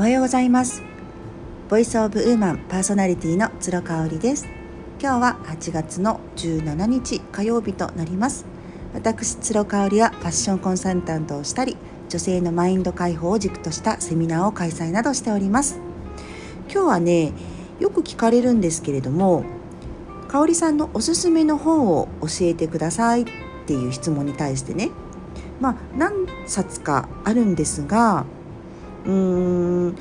おはようございます。ボイスオブウーマンパーソナリティの鶴香織です。今日は8月の17日火曜日となります。私鶴香織はファッションコンサルタントをしたり女性のマインド解放を軸としたセミナーを開催などしております。今日はねよく聞かれるんですけれども香織さんのおすすめの本を教えてくださいっていう質問に対してね。まあ何冊かあるんですがうーん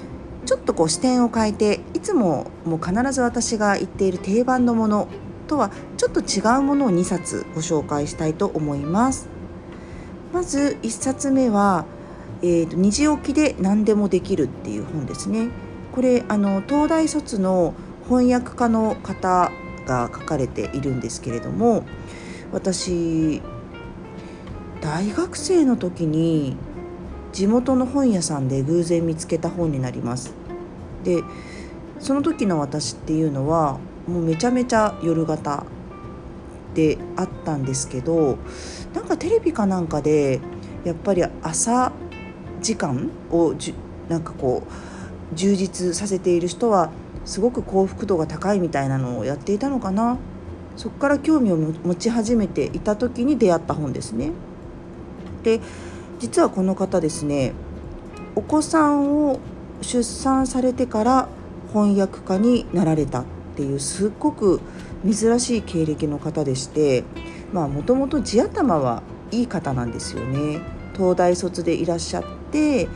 ちょっとこう視点を変えていつももう必ず私が言っている定番のものとはちょっと違うものを2冊ご紹介したいと思います。まず1冊目は「えーと、虹置きで何でもできる」っていう本ですね。これあの東大卒の翻訳家の方が書かれているんですけれども私大学生の時に地元の本屋さんで偶然見つけた本になりますでその時の私っていうのはもうめちゃめちゃ夜型であったんですけどなんかテレビかなんかでやっぱり朝時間をじなんかこう充実させている人はすごく幸福度が高いみたいなのをやっていたのかなそこから興味を持ち始めていた時に出会った本ですね。で実はこの方ですねお子さんを出産されてから翻訳家になられたっていうすっごく珍しい経歴の方でしてまあもともと地頭はいい方なんですよね。東大卒でいらっしゃって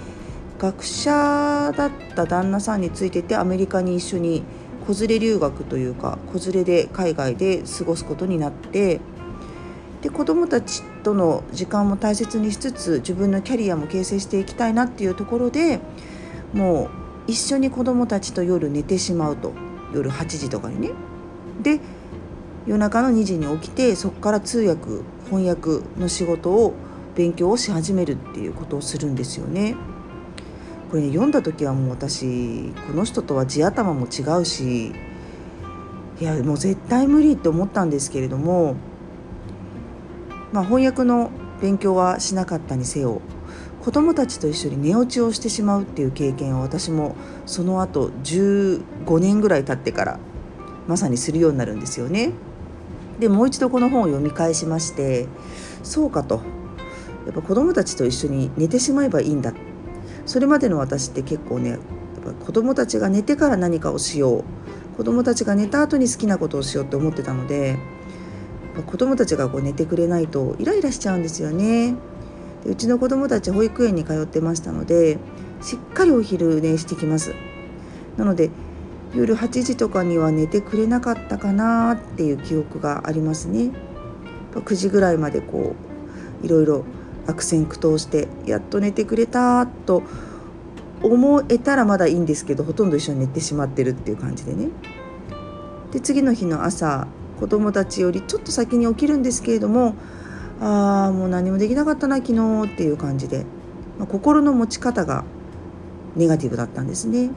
学者だった旦那さんについててアメリカに一緒に子連れ留学というか子連れで海外で過ごすことになってで子どもたちとの時間も大切にしつつ自分のキャリアも形成していきたいなっていうところでもう一緒に子どもたちと夜寝てしまうと夜8時とかにね。で夜中の2時に起きてそこから通訳翻訳の仕事を勉強をし始めるっていうことをするんですよね。これ、ね、読んだ時はもう私この人とは地頭も違うしいやもう絶対無理って思ったんですけれどもまあ、翻訳の勉強はしなかったにせよ子どもたちと一緒に寝落ちをしてしまうっていう経験を私もその後15年ぐらい経ってからまさにするようになるんですよね。でもう一度この本を読み返しましてそうかと。やっぱ子どもたちと一緒に寝てしまえばいいんだ。それまでの私って結構ねやっぱ子どもたちが寝てから何かをしよう。子どもたちが寝た後に好きなことをしようって思ってたので子供たちがこう寝てくれないとイライラしちゃうんですよね。でうちの子供たち保育園に通ってましたのでしっかりお昼寝してきます。なので夜8時とかには寝てくれなかったかなっていう記憶がありますね。9時ぐらいまでこういろいろ悪戦苦闘してやっと寝てくれたと思えたらまだいいんですけどほとんど一緒に寝てしまってるっていう感じでね。で次の日の朝子供たちよりちょっと先に起きるんですけれどもああもう何もできなかったな昨日っていう感じで、まあ、心の持ち方がネガティブだったんですね。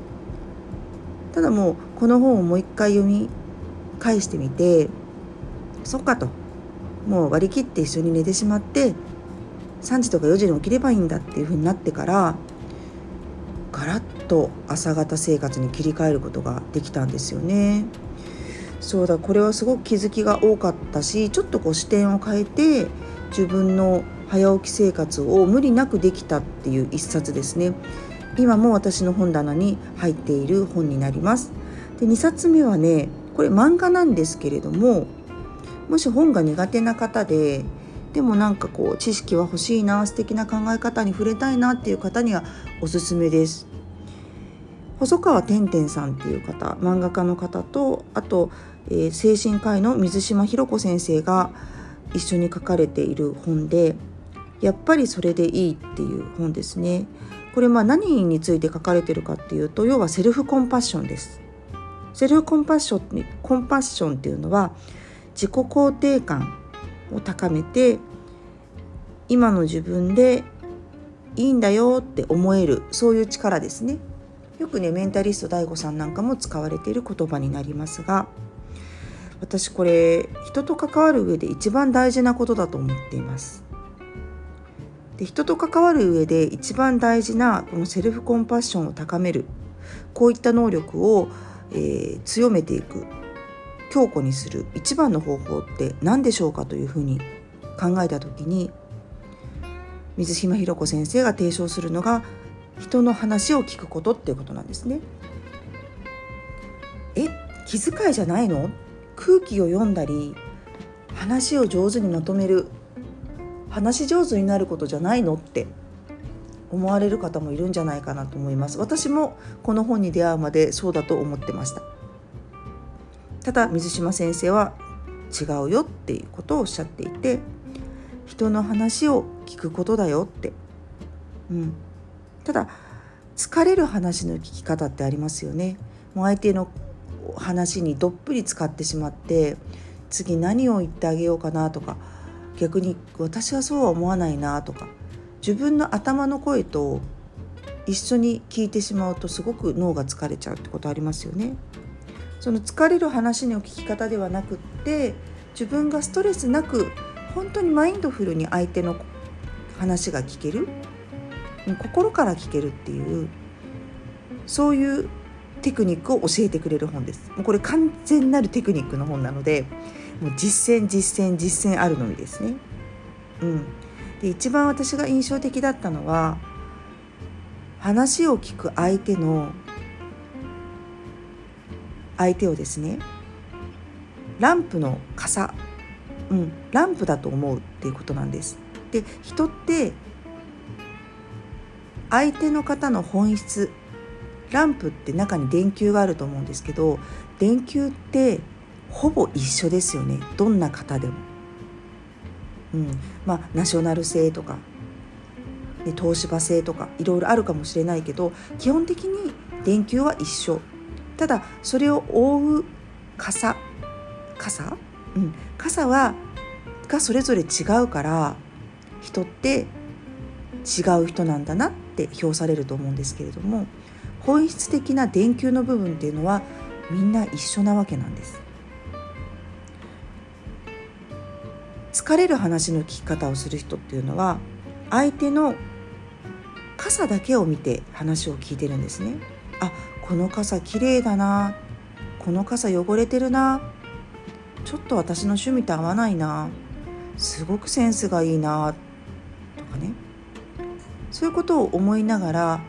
ただもうこの本をもう一回読み返してみてそっかともう割り切って一緒に寝てしまって3時とか4時に起きればいいんだっていうふうになってからガラッと朝方生活に切り替えることができたんですよね。そうだこれはすごく気づきが多かったしちょっとこう視点を変えて自分の早起き生活を無理なくできたっていう一冊ですね。今も私の本棚に入っている本になります。で2冊目はねこれ漫画なんですけれどももし本が苦手な方ででもなんかこう知識は欲しいな素敵な考え方に触れたいなっていう方にはおすすめです。細川天天さんっていう方漫画家の方とあと、えー、精神科医の水島ひろ子先生が一緒に書かれている本で「やっぱりそれでいい」っていう本ですね。これまあ何について書かれてるかっていうと要はセルフコンパッションです。セルフコンパッションコンパッションっていうのは自己肯定感を高めて今の自分でいいんだよって思えるそういう力ですね。よくねメンタリスト DAIGO さんなんかも使われている言葉になりますが私これ人と関わる上で一番大事なことだと思っています。で人と関わる上で一番大事なこのセルフコンパッションを高めるこういった能力を、えー、強めていく強固にする一番の方法って何でしょうかというふうに考えた時に水島ひろ子先生が提唱するのが人の話を聞くことっていうことなんですね。え気遣いじゃないの？空気を読んだり話を上手にまとめる話上手になることじゃないのって思われる方もいるんじゃないかなと思います。私もこの本に出会うまでそうだと思ってました。ただ水島先生は違うよっていうことをおっしゃっていて人の話を聞くことだよって、うん、ただ疲れる話の聞き方ってありますよね。もう相手の話にどっぷり使ってしまって次何を言ってあげようかなとか逆に私はそうは思わないなとか自分の頭の声と一緒に聞いてしまうとすごく脳が疲れちゃうってことありますよね。その疲れる話の聞き方ではなくって自分がストレスなく本当にマインドフルに相手の話が聞ける心から聞けるっていうそういうテクニックを教えてくれる本ですもうこれ完全なるテクニックの本なのでもう実践実践実践あるのみですね。うん、で一番私が印象的だったのは話を聞く相手の相手をですねランプの傘、うん、ランプだと思うっていうことなんです。で人って相手の方の本質ランプって中に電球があると思うんですけど電球ってほぼ一緒ですよね。どんな方でも。うん、まあナショナル製とか、ね、東芝製とかいろいろあるかもしれないけど基本的に電球は一緒。ただそれを覆う傘傘、うん、傘はがそれぞれ違うから人って違う人なんだなって評されると思うんですけれども本質的な電球の部分っていうのはみんな一緒なわけなんです。疲れる話の聞き方をする人っていうのは相手の傘だけを見て話を聞いてるんですね。あこの傘綺麗だな。この傘汚れてるな。ちょっと私の趣味と合わないな。すごくセンスがいいな。とかね。そういうことを思いながら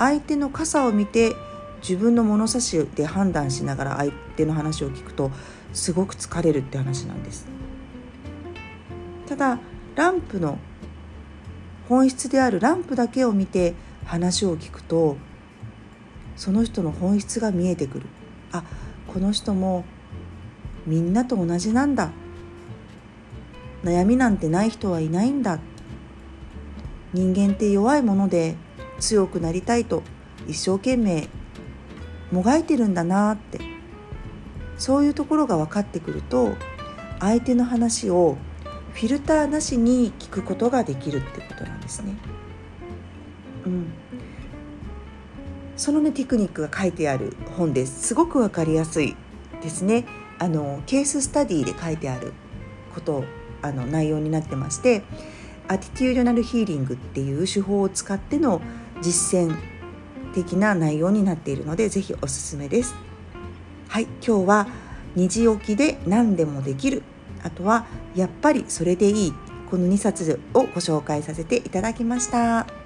相手の傘を見て自分の物差しで判断しながら相手の話を聞くとすごく疲れるって話なんです。ただランプの本質であるランプだけを見て話を聞くとその人の本質が見えてくる。あこの人もみんなと同じなんだ。悩みなんてない人はいないんだ。人間って弱いもので強くなりたいと一生懸命もがいてるんだなってそういうところが分かってくると相手の話をフィルターなしに聞くことができるってことなんですね。うん、そのねテクニックが書いてある本です。すごく分かりやすいですね。あのケーススタディで書いてあることあの内容になってましてアティテュードナルヒーリングっていう手法を使っての実践的な内容になっているのでぜひおすすめです。はい今日は虹置きで何でもできるあとはやっぱりそれでいいこの2冊をご紹介させていただきました。